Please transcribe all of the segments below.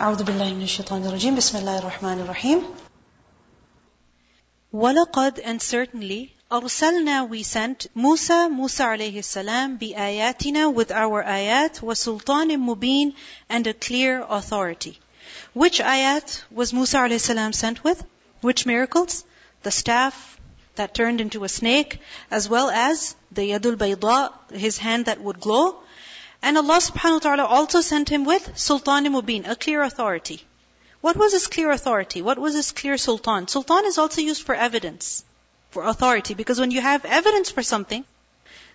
أعوذ بالله من الشيطان الرجيم بسم الله الرحمن الرحيم ولقد and certainly أرسلنا we sent Musa Musa عليه السلام بآياتنا with our ayat وسلطان مبين and a clear authority. Which ayat was Musa عليه السلام sent with? Which miracles? The staff that turned into a snake, as well as the Yadul Bayda, his hand that would glow. and Allah subhanahu wa ta'ala also sent him with Sultan Mubin, a clear authority. What was his clear authority? What was his clear sultan? Sultan is also used for evidence for authority. Because when you have evidence for something,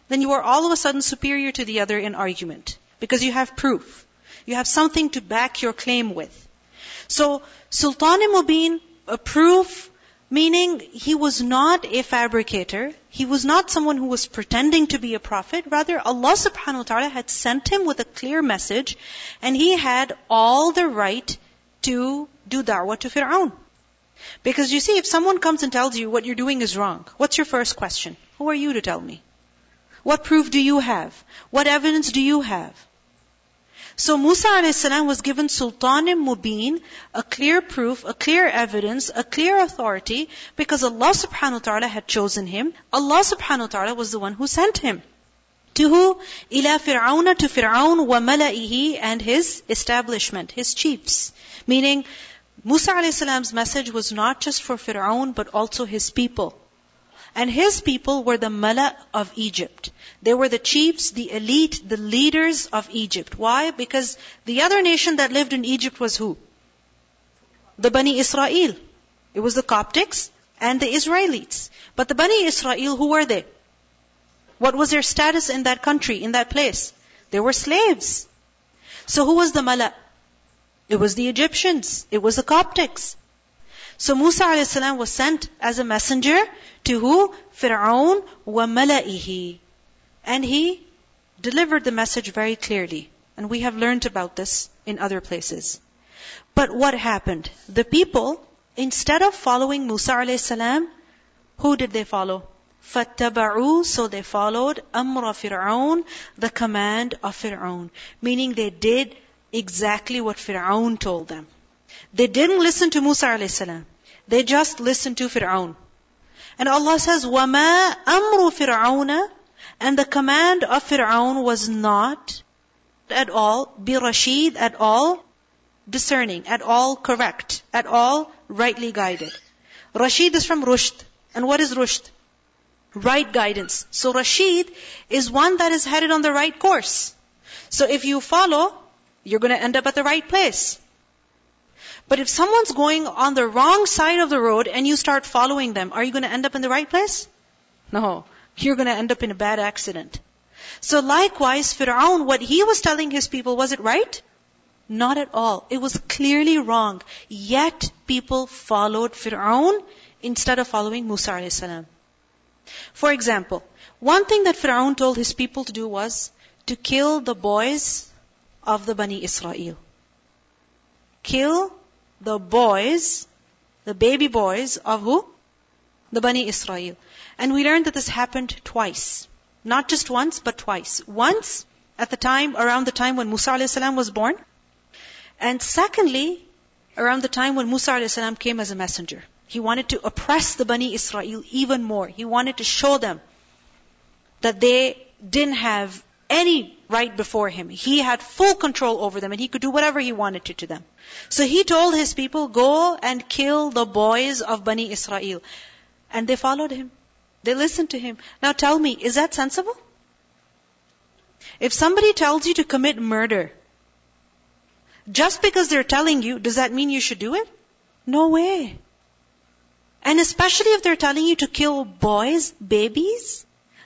then you are all of a sudden superior to the other in argument. Because you have proof. You have something to back your claim with. So, Sultan Mubin, a proof, meaning he was not a fabricator. He was not someone who was pretending to be a prophet. Rather, Allah subhanahu wa ta'ala had sent him with a clear message, and he had all the right to do da'wah to Fir'aun. Because you see, if someone comes and tells you what you're doing is wrong, what's your first question? Who are you to tell me? What proof do you have? What evidence do you have? So Musa a.s. was given Sultanim Mubin, a clear proof, a clear evidence, a clear authority, because Allah subhanahu wa ta'ala had chosen him. Allah subhanahu wa ta'ala was the one who sent him. To who? Ila Fir'auna to Fir'aun wa mala'ihi and his establishment, his chiefs. Meaning, Musa a.s.'s message was not just for Fir'aun, but also his people. And his people were the mala of Egypt. They were the chiefs, the elite, the leaders of Egypt. Why? Because the other nation that lived in Egypt was who? The Bani Israel. It was the Coptics and the Israelites. But the Bani Israel, who were they? What was their status in that country, in that place? They were slaves. So who was the mala? It was the Egyptians. It was the Coptics. So Musa a.s. was sent as a messenger to who? Fir'aun wa mala'ihi. And he delivered the message very clearly. And we have learned about this in other places. But what happened? The people, instead of following Musa a.s., who did they follow? فَاتَّبَعُوا So they followed أَمْرَ فِرْعَوْنَ The command of Fir'aun. Meaning they did exactly what Fir'aun told them. They didn't listen to Musa a.s. They just listened to Fir'aun. And Allah says, وَمَا أَمْرُ فِرْعَوْنَ And the command of Fir'aun was not at all birashid, at all discerning, at all correct, at all rightly guided. Rashid is from rushd. And what is rushd? Right guidance. So Rashid is one that is headed on the right course. So if you follow, you're going to end up at the right place. But if someone's going on the wrong side of the road and you start following them, are you going to end up in the right place? No. You're going to end up in a bad accident. So likewise, Fir'aun, what he was telling his people, was it right? Not at all. It was clearly wrong. Yet people followed Fir'aun instead of following Musa a.s. For example, one thing that Fir'aun told his people to do was to kill the boys of the Bani Israel. Kill the boys, the baby boys of who? The Bani Israel. And we learned that this happened twice. Not just once, but twice. Once, at the time, around the time when Musa a.s. was born. And secondly, around the time when Musa a.s. came as a messenger. He wanted to oppress the Bani Israel even more. He wanted to show them that they didn't have any right before him. He had full control over them and he could do whatever he wanted to to them. So he told his people, go and kill the boys of Bani Israel. And they followed him. They listened to him. Now tell me, is that sensible? If somebody tells you to commit murder, just because they're telling you, does that mean you should do it? No way. And especially if they're telling you to kill boys, babies,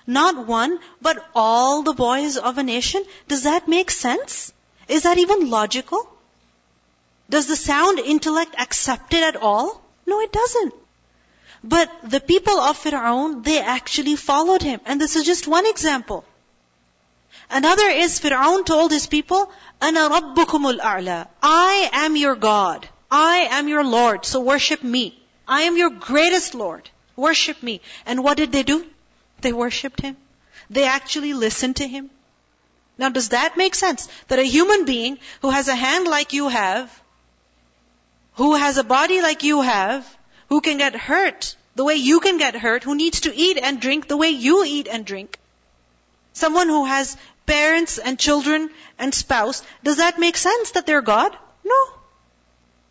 not one, but all the boys of a nation. Does that make sense? Is that even logical? Does the sound intellect accept it at all? No, it doesn't. But the people of Fir'aun, they actually followed him. And this is just one example. Another is Fir'aun told his people, أَنَا رَبُّكُمُ الْأَعْلَى I am your God. I am your Lord. So worship me. I am your greatest Lord. Worship me. And what did they do? They worshipped him. They actually listened to him. Now does that make sense? That a human being who has a hand like you have, who has a body like you have, who can get hurt the way you can get hurt, who needs to eat and drink the way you eat and drink. Someone who has parents and children and spouse, does that make sense that they're God? No.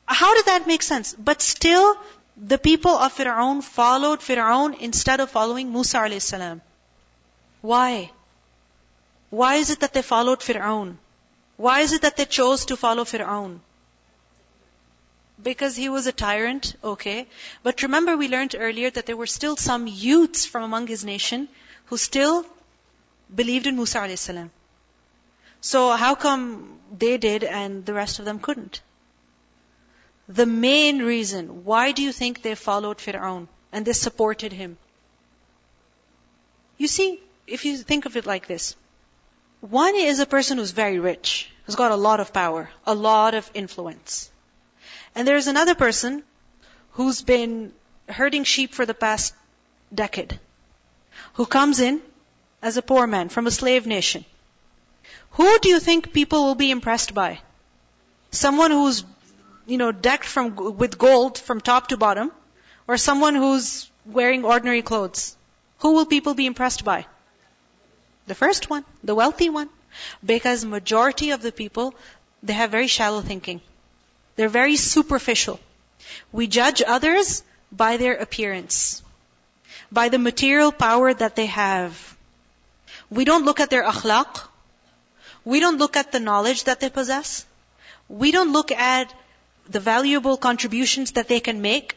How did that make sense? But still, the people of Fir'aun followed Fir'aun instead of following Musa alayhi salam. Why? Why is it that they followed Fir'aun? Why is it that they chose to follow Fir'aun? Because he was a tyrant, okay. But remember we learned earlier that there were still some youths from among his nation who still believed in Musa alayhi salam. So how come they did and the rest of them couldn't? The main reason, why do you think they followed Fir'aun and they supported him? You see, if you think of it like this, one is a person who's very rich, who's got a lot of power, a lot of influence. And there's another person who's been herding sheep for the past decade, who comes in as a poor man from a slave nation. Who do you think people will be impressed by? Someone who's, you know, decked from, with gold from top to bottom, or someone who's wearing ordinary clothes? Who will people be impressed by? The first one, the wealthy one. Because majority of the people, they have very shallow thinking. They're very superficial. We judge others by their appearance, by the material power that they have. We don't look at their akhlaq. We don't look at the knowledge that they possess. We don't look at the valuable contributions that they can make.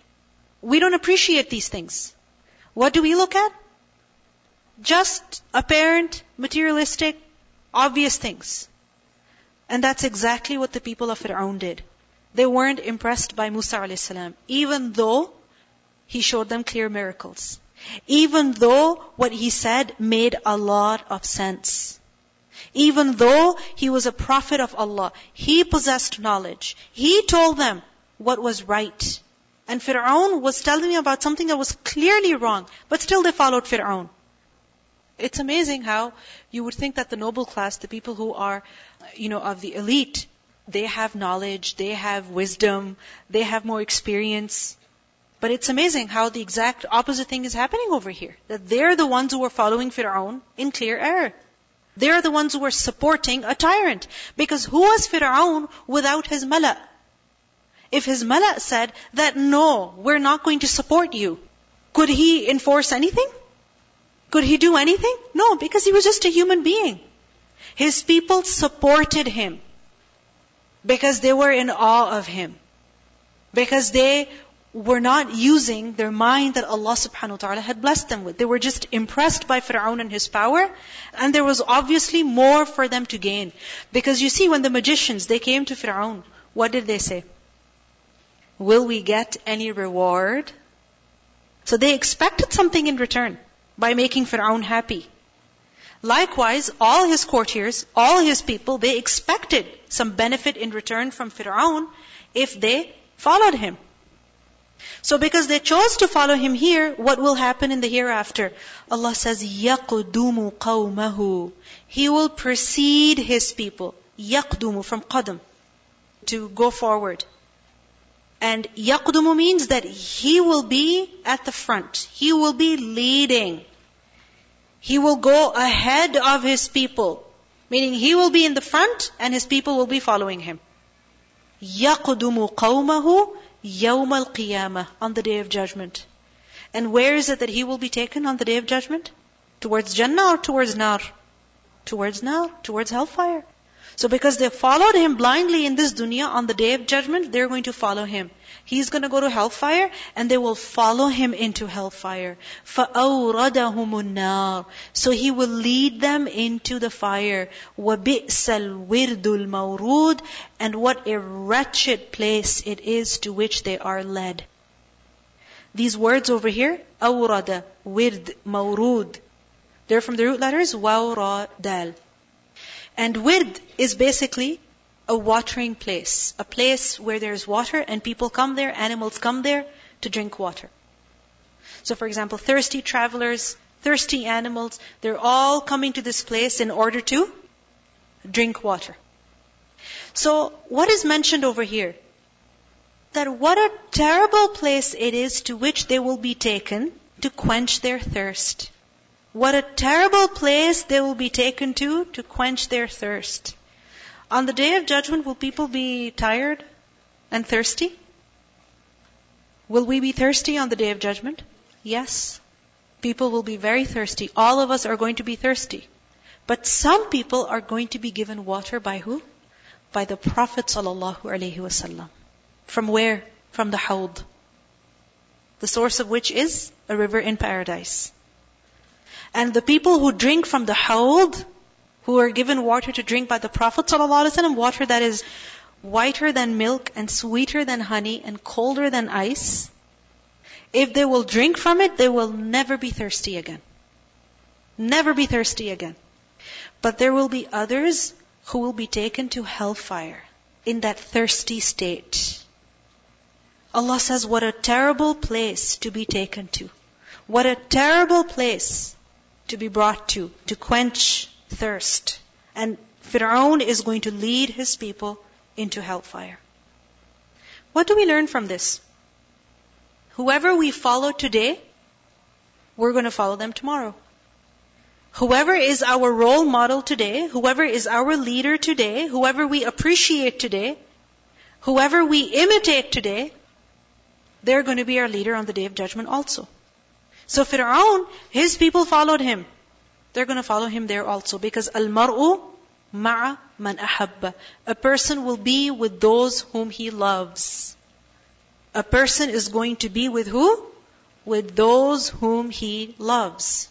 We don't appreciate these things. What do we look at? Just apparent, materialistic, obvious things. And that's exactly what the people of Fir'aun did. They weren't impressed by Musa a.s. even though he showed them clear miracles. Even though what he said made a lot of sense. Even though he was a prophet of Allah, he possessed knowledge. He told them what was right. And Fir'aun was telling them about something that was clearly wrong, but still they followed Fir'aun. It's amazing how you would think that the noble class, the people who are, you know, of the elite, they have knowledge, they have wisdom, they have more experience. But it's amazing how the exact opposite thing is happening over here. That they're the ones who are following Fir'aun in clear error. They're the ones who are supporting a tyrant. Because who was Fir'aun without his mala? If his mala said that no, we're not going to support you, could he enforce anything? Could he do anything? No, because he was just a human being. His people supported him because they were in awe of him. Because they were not using their mind that Allah subhanahu wa ta'ala had blessed them with. They were just impressed by Fir'aun and his power, and there was obviously more for them to gain. Because you see, when the magicians, they came to Fir'aun, what did they say? Will we get any reward? So they expected something in return by making Fir'aun happy. Likewise, all his courtiers, all his people, they expected some benefit in return from Fir'aun if they followed him. So because they chose to follow him here, what will happen in the hereafter? Allah says, يَقْدُمُ قَوْمَهُ He will precede his people. يَقْدُمُ from qadam, to go forward. And يَقْدُمُ means that he will be at the front. He will be leading. He will go ahead of his people. Meaning he will be in the front and his people will be following him. يَقْدُمُ قَوْمَهُ Yawm al Qiyamah, on the day of judgment. And where is it that he will be taken on the day of judgment? Towards Jannah or towards Nar? Towards Nar, towards hellfire. So because they followed him blindly in this dunya, on the day of judgment, they're going to follow him. He's going to go to hellfire, and they will follow him into hellfire. فَأَوْرَدَهُمُ النَّارِ So he will lead them into the fire. وَبِئْسَ الْوِرْدُ الْمَوْرُودِ And what a wretched place it is to which they are led. These words over here, أَوْرَدَ, wird, مَوْرُود. They're from the root letters, waw, ra, dal. and wird is basically a watering place, a place where there's water and people come there, animals come there to drink water. So for example, thirsty travelers, thirsty animals, they're all coming to this place in order to drink water. So what is mentioned over here? that what a terrible place it is to which they will be taken to quench their thirst. What a terrible place they will be taken to to quench their thirst. On the day of judgment, will people be tired and thirsty? Will we be thirsty on the day of judgment? Yes. People will be very thirsty. All of us are going to be thirsty. But some people are going to be given water by who? By the Prophet sallallahu alaihi wasallam. From where? From the Hawd. The source of which is a river in paradise. And the people who drink from the Hawd, who are given water to drink by the Prophet ﷺ, water that is whiter than milk and sweeter than honey and colder than ice, if they will drink from it, they will never be thirsty again. Never be thirsty again. But there will be others who will be taken to hellfire in that thirsty state. Allah says, what a terrible place to be taken to. What a terrible place to be brought to, to quench thirst. And Fir'aun is going to lead his people into hellfire. What do we learn from this? Whoever we follow today, we're going to follow them tomorrow. Whoever is our role model today, whoever is our leader today, whoever we appreciate today, whoever we imitate today, they're going to be our leader on the day of judgment also. So Fir'aun, his people followed him. They're going to follow him there also because al-mar'u ma'a man ahabba. A person will be with those whom he loves. A person is going to be with who? With those whom he loves.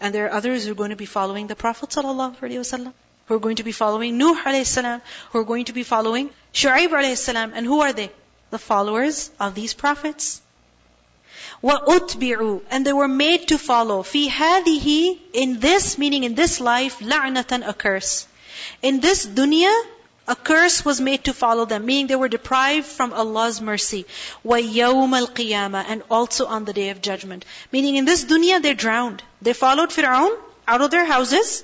And there are others who are going to be following the Prophet who are going to be following Nuh who are going to be following Shu'aib and who are they? the followers of these prophets. وَأُتْبِعُوا And they were made to follow. فِي هَذِهِ In this, meaning in this life, لَعْنَةً A curse. In this dunya, a curse was made to follow them, meaning they were deprived from Allah's mercy. وَيَوْمَ الْقِيَامَةِ And also on the day of judgment. Meaning in this dunya, they're drowned. They followed Fir'aun out of their houses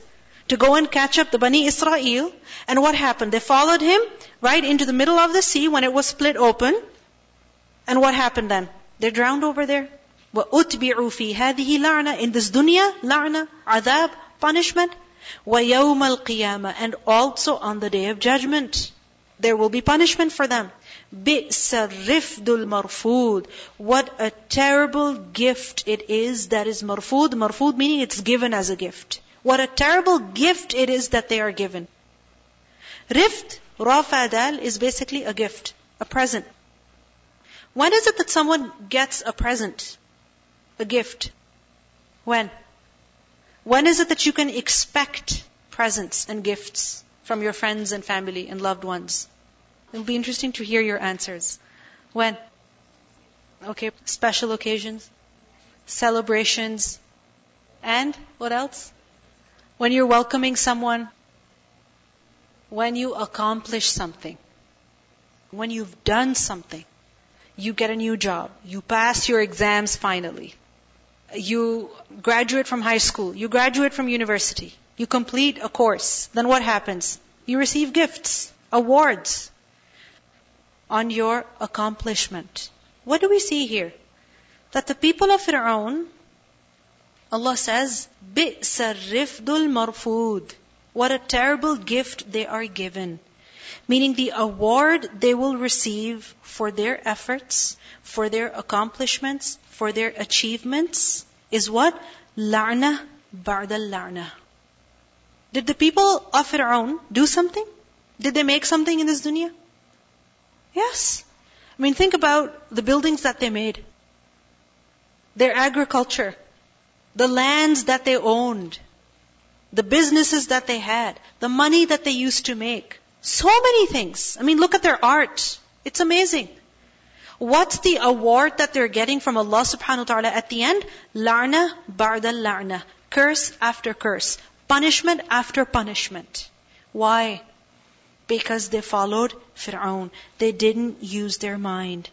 to go and catch up the Bani Israel. And what happened? They followed him right into the middle of the sea when it was split open. And what happened then? They're drowned over there. وَأُتْبِعُوا فِي هَذِهِ لَعْنَةً In this dunya, la'na, adab, punishment. وَيَوْمَ الْقِيَامَةِ And also on the day of judgment. There will be punishment for them. بِئْسَ الرِّفْدُ الْمَرْفُودُ What a terrible gift it is that is marfud. Marfud meaning it's given as a gift. What a terrible gift it is that they are given. Rift, rafadal, is basically a gift, a present. When is it that someone gets a present, a gift? When? When is it that you can expect presents and gifts from your friends and family and loved ones? It'll be interesting to hear your answers. When? Okay, special occasions, celebrations, and what else? When you're welcoming someone, when you accomplish something, when you've done something, you get a new job, you pass your exams finally, you graduate from high school, you graduate from university, you complete a course, then what happens? You receive gifts, awards on your accomplishment. What do we see here? That the people of Fir'aun Allah says, بِئْسَ الرِّفْدُ الْمَرْفُودُ What a terrible gift they are given. Meaning the award they will receive for their efforts, for their accomplishments, for their achievements is what? La'na ba'da la'na. Did the people of Fir'aun do something? Did they make something in this dunya? Yes. I mean, think about the buildings that they made. Their agriculture, the lands that they owned, the businesses that they had, the money that they used to make. So many things. I mean, look at their art. It's amazing. What's the award that they're getting from Allah subhanahu wa ta'ala at the end? La'na ba'da la'na. Curse after curse. Punishment after punishment. Why? Because they followed Fir'aun. They didn't use their mind.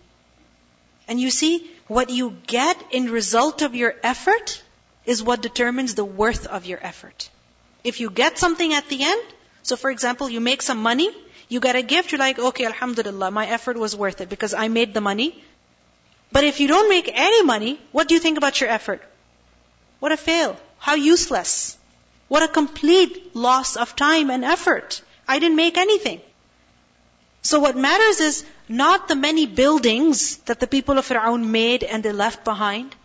And you see, what you get in result of your effort is what determines the worth of your effort. If you get something at the end, so for example, you make some money, You get a gift, you're like, okay, alhamdulillah, my effort was worth it because I made the money. But if you don't make any money, what do you think about your effort? What a fail. How useless. What a complete loss of time and effort. I didn't make anything. So what matters is not the many buildings that the people of Fir'aun made and they left behind,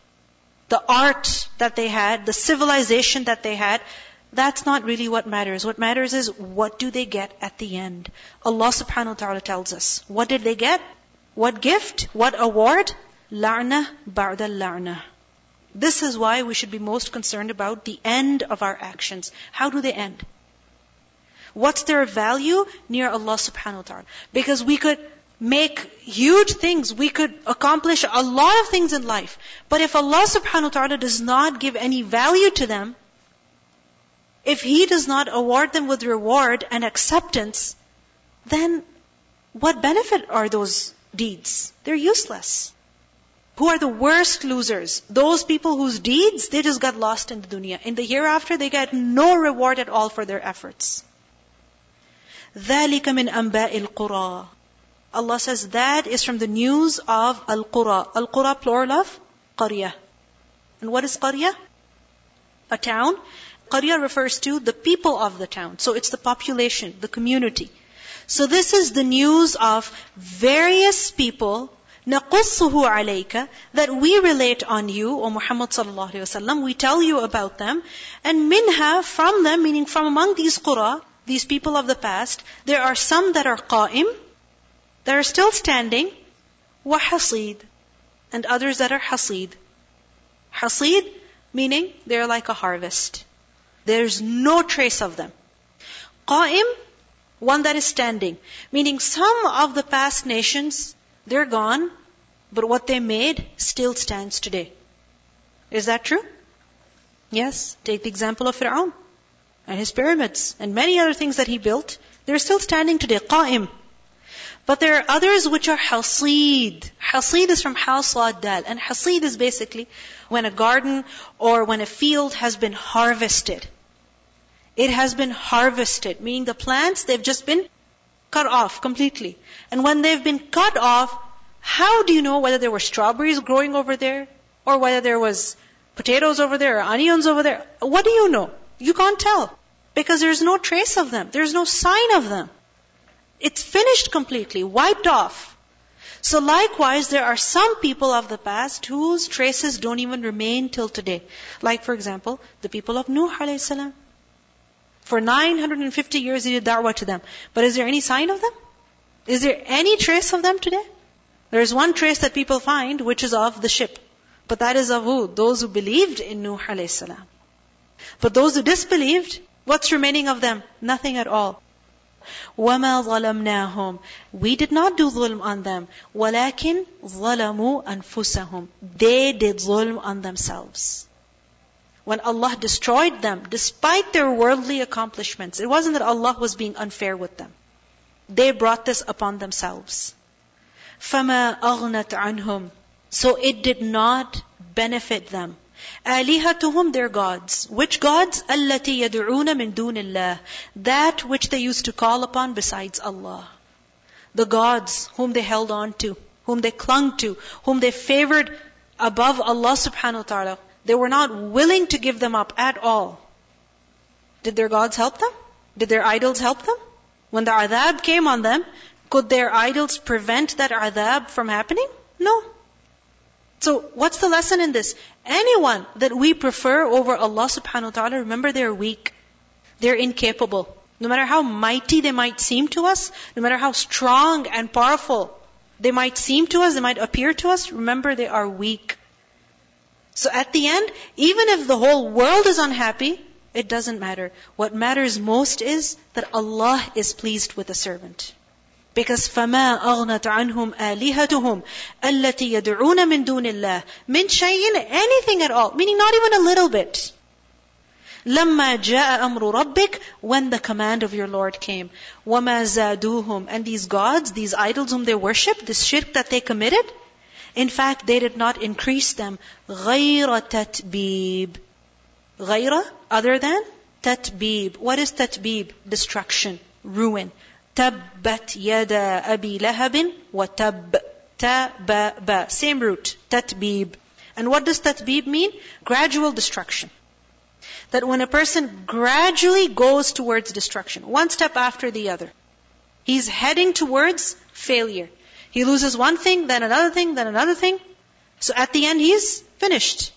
the art that they had, the civilization that they had, that's not really what matters. What matters is what do they get at the end. Allah subhanahu wa ta'ala tells us. What did they get? What gift? What award? La'na ba'da la'na. This is why we should be most concerned about the end of our actions. How do they end? What's their value near Allah subhanahu wa ta'ala? Because we could make huge things, we could accomplish a lot of things in life. But if Allah subhanahu wa ta'ala does not give any value to them, if He does not award them with reward and acceptance, then what benefit are those deeds? They're useless. Who are the worst losers? Those people whose deeds, they just got lost in the dunya. In the hereafter, they get no reward at all for their efforts. ذَلِكَ مِنْ أَنْبَاءِ الْقُرَى Allah says that is from the news of Al-Qura. Al-Qura plural of Qarya. And what is Qarya? A town. Qarya refers to the people of the town. So it's the population, the community. So this is the news of various people نَقُصُّهُ عَلَيْكَ That we relate on you, O Muhammad sallallahu alayhi wasallam. We tell you about them. And minha, from them, meaning from among these qura, these people of the past, there are some that are qa'im, that are still standing, وَحَصِيد And others that are hasid. Hasid, meaning they're like a harvest. There's no trace of them. Qa'im, one that is standing. Meaning some of the past nations, they're gone, but what they made still stands today. Is that true? Yes. Take the example of Fir'aun and his pyramids and many other things that he built. They're still standing today. Qa'im. But there are others which are hasid. Hasid is from hasad dal. And hasid is basically when a garden or when a field has been harvested. It has been harvested, meaning the plants, they've just been cut off completely. And when they've been cut off, how do you know whether there were strawberries growing over there? Or whether there was potatoes over there or onions over there? What do you know? You can't tell. Because there's no trace of them. There's no sign of them. It's finished completely, wiped off. So likewise, there are some people of the past whose traces don't even remain till today. Like for example, the people of Nuh alayhi salam. For 950 years he did da'wah to them. But is there any sign of them? Is there any trace of them today? There is one trace that people find, which is of the ship. But that is of who? Those who believed in Nuh alayhi salam. But those who disbelieved, what's remaining of them? Nothing at all. وَمَا ظَلَمْنَاهُمْ We did not do zulm on them. وَلَكِنْ ظَلَمُوا أَنفُسَهُمْ They did zulm on themselves when Allah destroyed them, despite their worldly accomplishments, it wasn't that Allah was being unfair with them. They brought this upon themselves. فَمَا أَغْنَتْ عَنْهُمْ So it did not benefit them. آلِهَتُهُمْ their gods. Which gods? الَّتِي يَدْعُونَ مِن دُونِ اللَّهِ That which they used to call upon besides Allah. The gods whom they held on to, whom they clung to, whom they favored above Allah subhanahu wa ta'ala. they were not willing to give them up at all. Did their gods help them? Did their idols help them? When the adhab came on them, could their idols prevent that adhab from happening? No. So what's the lesson in this? Anyone that we prefer over Allah subhanahu wa ta'ala, remember they're weak. They're incapable. No matter how mighty they might seem to us, no matter how strong and powerful they might seem to us, they might appear to us, remember they are weak. So at the end, even if the whole world is unhappy, it doesn't matter. What matters most is that Allah is pleased with the servant. Because فَمَا أَغْنَتْ عَنْهُمْ آلِهَتُهُمْ الَّتِي يَدْعُونَ مِن دُونِ اللَّهِ مِن شَيْءٍ Anything at all. Meaning not even a little bit. لَمَّا جَاءَ أَمْرُ رَبِّكَ When the command of your Lord came. وَمَا زَادُوهُمْ And these gods, these idols whom they worship, this shirk that they committed, in fact, they did not increase them. غَيْرَ تَتْبِيب غَيْرَ, other than, تَتْبِيب. What is تَتْبِيب? Destruction, ruin. تبت يدا أبي لهب وتب تب same root tatbib and what does tatbib mean gradual destruction that when a person gradually goes towards destruction one step after the other he's heading towards failure he loses one thing then another thing then another thing so at the end he's finished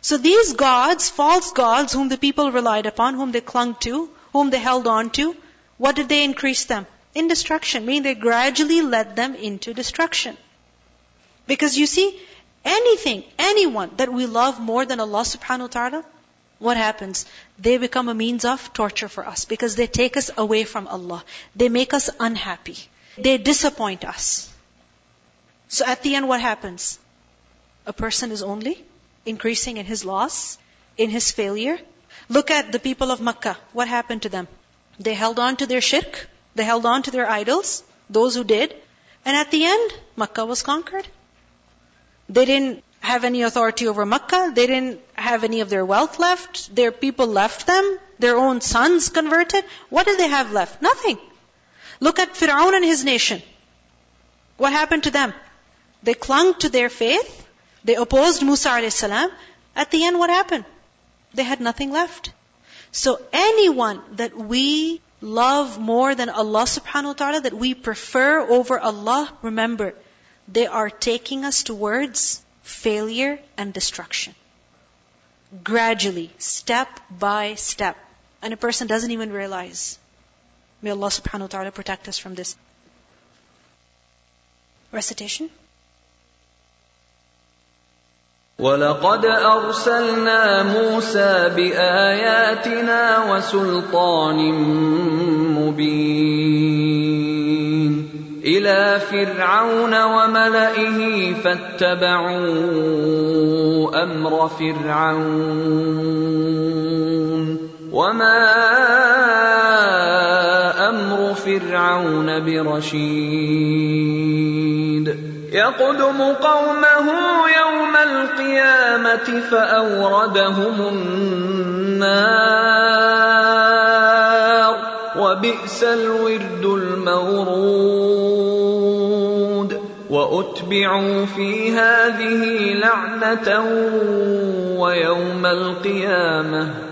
so these gods false gods whom the people relied upon whom they clung to whom they held on to what did they increase them? In destruction, meaning they gradually led them into destruction. Because you see, anything, anyone that we love more than Allah subhanahu wa ta'ala, what happens? They become a means of torture for us because they take us away from Allah. They make us unhappy. They disappoint us. So at the end, what happens? A person is only increasing in his loss, in his failure. Look at the people of Makkah. What happened to them? They held on to their shirk. They held on to their idols. Those who did. And at the end, Makkah was conquered. They didn't have any authority over Makkah. They didn't have any of their wealth left. Their people left them. Their own sons converted. What did they have left? Nothing. Look at Fir'aun and his nation. What happened to them? They clung to their faith. They opposed Musa a.s. At the end, what happened? They had nothing left. So anyone that we love more than Allah subhanahu wa ta'ala, that we prefer over Allah, remember, they are taking us towards failure and destruction. Gradually, step by step. And a person doesn't even realize. May Allah subhanahu wa ta'ala protect us from this. Recitation. ولقد أرسلنا موسى بآياتنا وسلطان مبين إلى فرعون وملئه فاتبعوا أمر فرعون وما فرعون برشيد. يقدم قومه يوم القيامة فأوردهم النار وبئس الورد المورود. وأتبعوا في هذه لعنة ويوم القيامة.